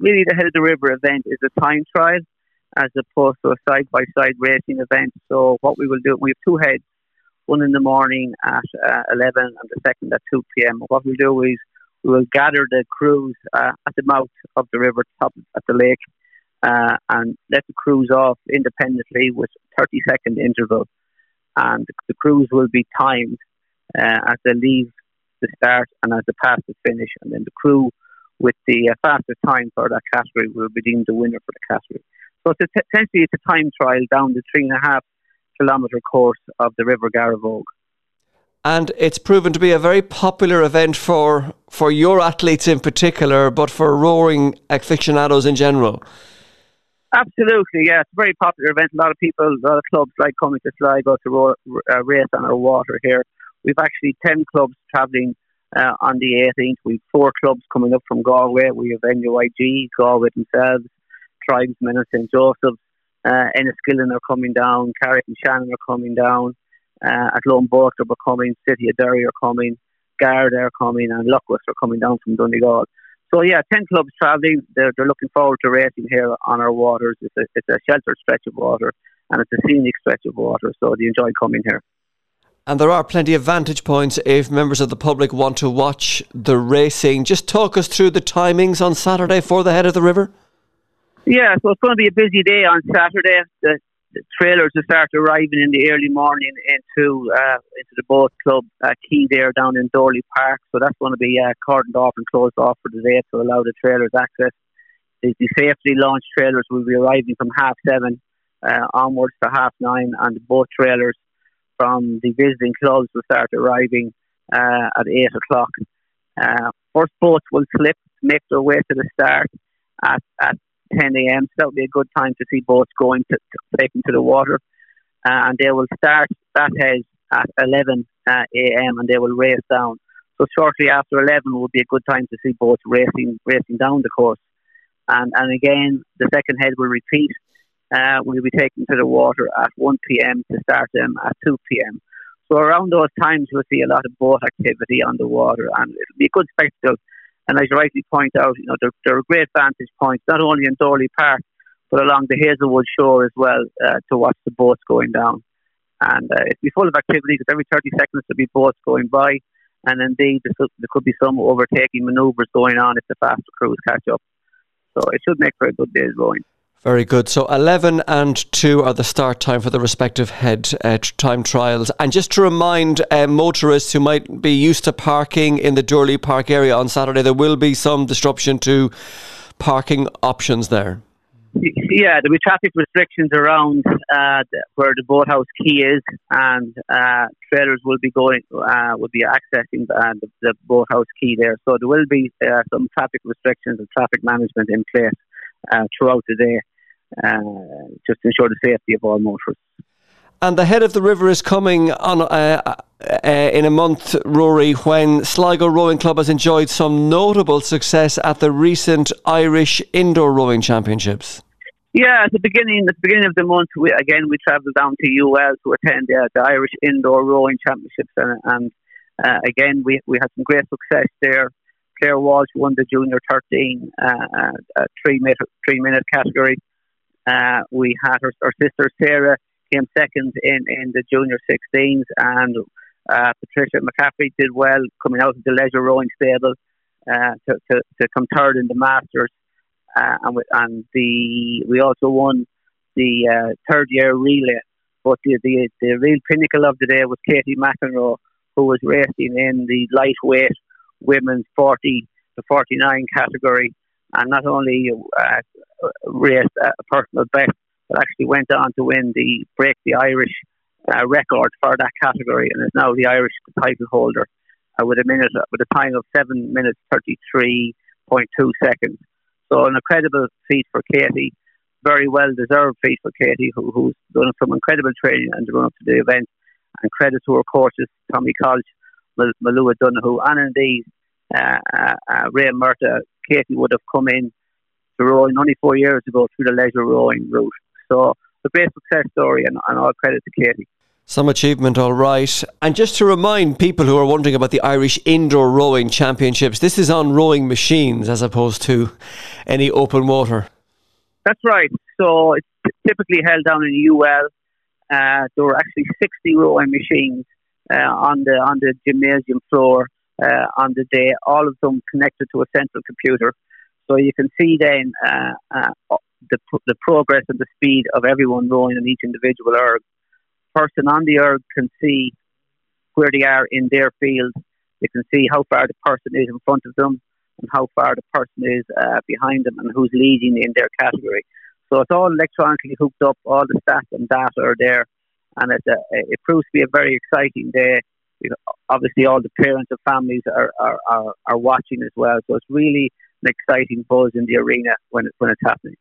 really the head of the river event is a time trial as opposed to a side by side racing event. So what we will do, we have two heads, one in the morning at uh, 11 and the second at 2 p.m. What we'll do is we will gather the crews uh, at the mouth of the river, top at the lake, uh, and let the crews off independently with 30 second interval. And the crews will be timed uh, as they leave the start and as they pass the finish. And then the crew with the uh, fastest time for that category will be deemed the winner for the category. So it's essentially it's a time trial down the three and a half kilometre course of the River Garavogue. And it's proven to be a very popular event for for your athletes in particular, but for rowing aficionados in general. Absolutely, yeah. It's a very popular event. A lot of people, a lot of clubs like coming to Sligo to row, uh, race on our water here. We've actually 10 clubs travelling uh, on the 18th. We've four clubs coming up from Galway. We have NUIG, Galway themselves, Tribesmen and St. Joseph's. Uh, Enniskillen are coming down, Carrick and Shannon are coming down, uh, Bourke are coming, City of Derry are coming, Guard are coming, and Luckwest are coming down from Donegal. So yeah, ten clubs travelling. They're, they're looking forward to racing here on our waters. It's a, it's a sheltered stretch of water, and it's a scenic stretch of water. So they enjoy coming here. And there are plenty of vantage points if members of the public want to watch the racing. Just talk us through the timings on Saturday for the head of the river. Yeah, so it's going to be a busy day on Saturday. The, the trailers will start arriving in the early morning into uh, into the boat club uh, quay there down in Doorly Park. So that's going to be uh, cordoned off and closed off for the day to allow the trailers access. The, the safely launched trailers will be arriving from half seven uh, onwards to half nine, and the boat trailers from the visiting clubs will start arriving uh, at eight o'clock. Uh, first boats will slip, make their way to the start at, at 10 a.m. So that'll be a good time to see boats going to, to taken to the water. Uh, and they will start that head at 11 uh, a.m. and they will race down. So shortly after 11 will be a good time to see boats racing racing down the course. And and again, the second head will repeat. Uh, will be taken to the water at 1 p.m. to start them at 2 p.m. So around those times, we'll see a lot of boat activity on the water, and it'll be a good spectacle and as you rightly point out, you know, there, there are great vantage points, not only in Doorly Park, but along the Hazelwood shore as well, uh, to watch the boats going down. And uh, it'll be full of activity because every 30 seconds there'll be boats going by. And indeed, there could, there could be some overtaking manoeuvres going on if the faster crews catch up. So it should make for a good day's rowing. Very good. So 11 and 2 are the start time for the respective head uh, time trials. And just to remind uh, motorists who might be used to parking in the Doorly Park area on Saturday, there will be some disruption to parking options there. Yeah, there'll be traffic restrictions around uh, where the boathouse quay is, and uh, trailers will be going, uh, will be accessing uh, the, the boathouse quay there. So there will be some traffic restrictions and traffic management in place throughout the day uh, just to ensure the safety of all motorists. And the head of the river is coming on uh, uh, in a month, Rory, when Sligo Rowing Club has enjoyed some notable success at the recent Irish Indoor Rowing Championships. Yeah, at the beginning, at the beginning of the month, we, again we travelled down to UL to attend uh, the Irish Indoor Rowing Championships, and, and uh, again we we had some great success there. Claire Walsh won the junior 13 uh, uh, three minute three minute category. Uh, we had her, her sister Sarah came second in, in the junior 16s, and uh, Patricia McCaffrey did well coming out of the leisure rowing stable uh, to, to, to come third in the Masters. Uh, and, we, and the we also won the uh, third year relay. But the, the the real pinnacle of the day was Katie McEnroe, who was racing in the lightweight women's 40 to 49 category, and not only uh, raced a personal best, but actually went on to win the break the Irish uh, record for that category, and is now the Irish title holder uh, with a minute with a time of seven minutes thirty three point two seconds. So an incredible feat for Katie, very well deserved feat for Katie, who, who's done some incredible training and run up to the event. And credit to her coaches, Tommy College, Mal- Malua Donoghue, and indeed uh, uh, uh, Ray Murtagh. Katie would have come in to rowing only four years ago through the leisure rowing route. So a great success story and, and all credit to Katie. Some achievement, all right. And just to remind people who are wondering about the Irish Indoor Rowing Championships, this is on rowing machines as opposed to any open water. That's right. So it's typically held down in UL. Uh, there were actually 60 rowing machines uh, on the on the gymnasium floor uh, on the day. All of them connected to a central computer, so you can see then uh, uh, the the progress and the speed of everyone rowing in each individual erg person on the erg can see where they are in their field. They can see how far the person is in front of them and how far the person is uh, behind them and who's leading in their category. So it's all electronically hooked up. All the stats and data are there, and it, uh, it proves to be a very exciting day. You know, Obviously, all the parents and families are, are, are, are watching as well. So it's really an exciting buzz in the arena when, it, when it's happening.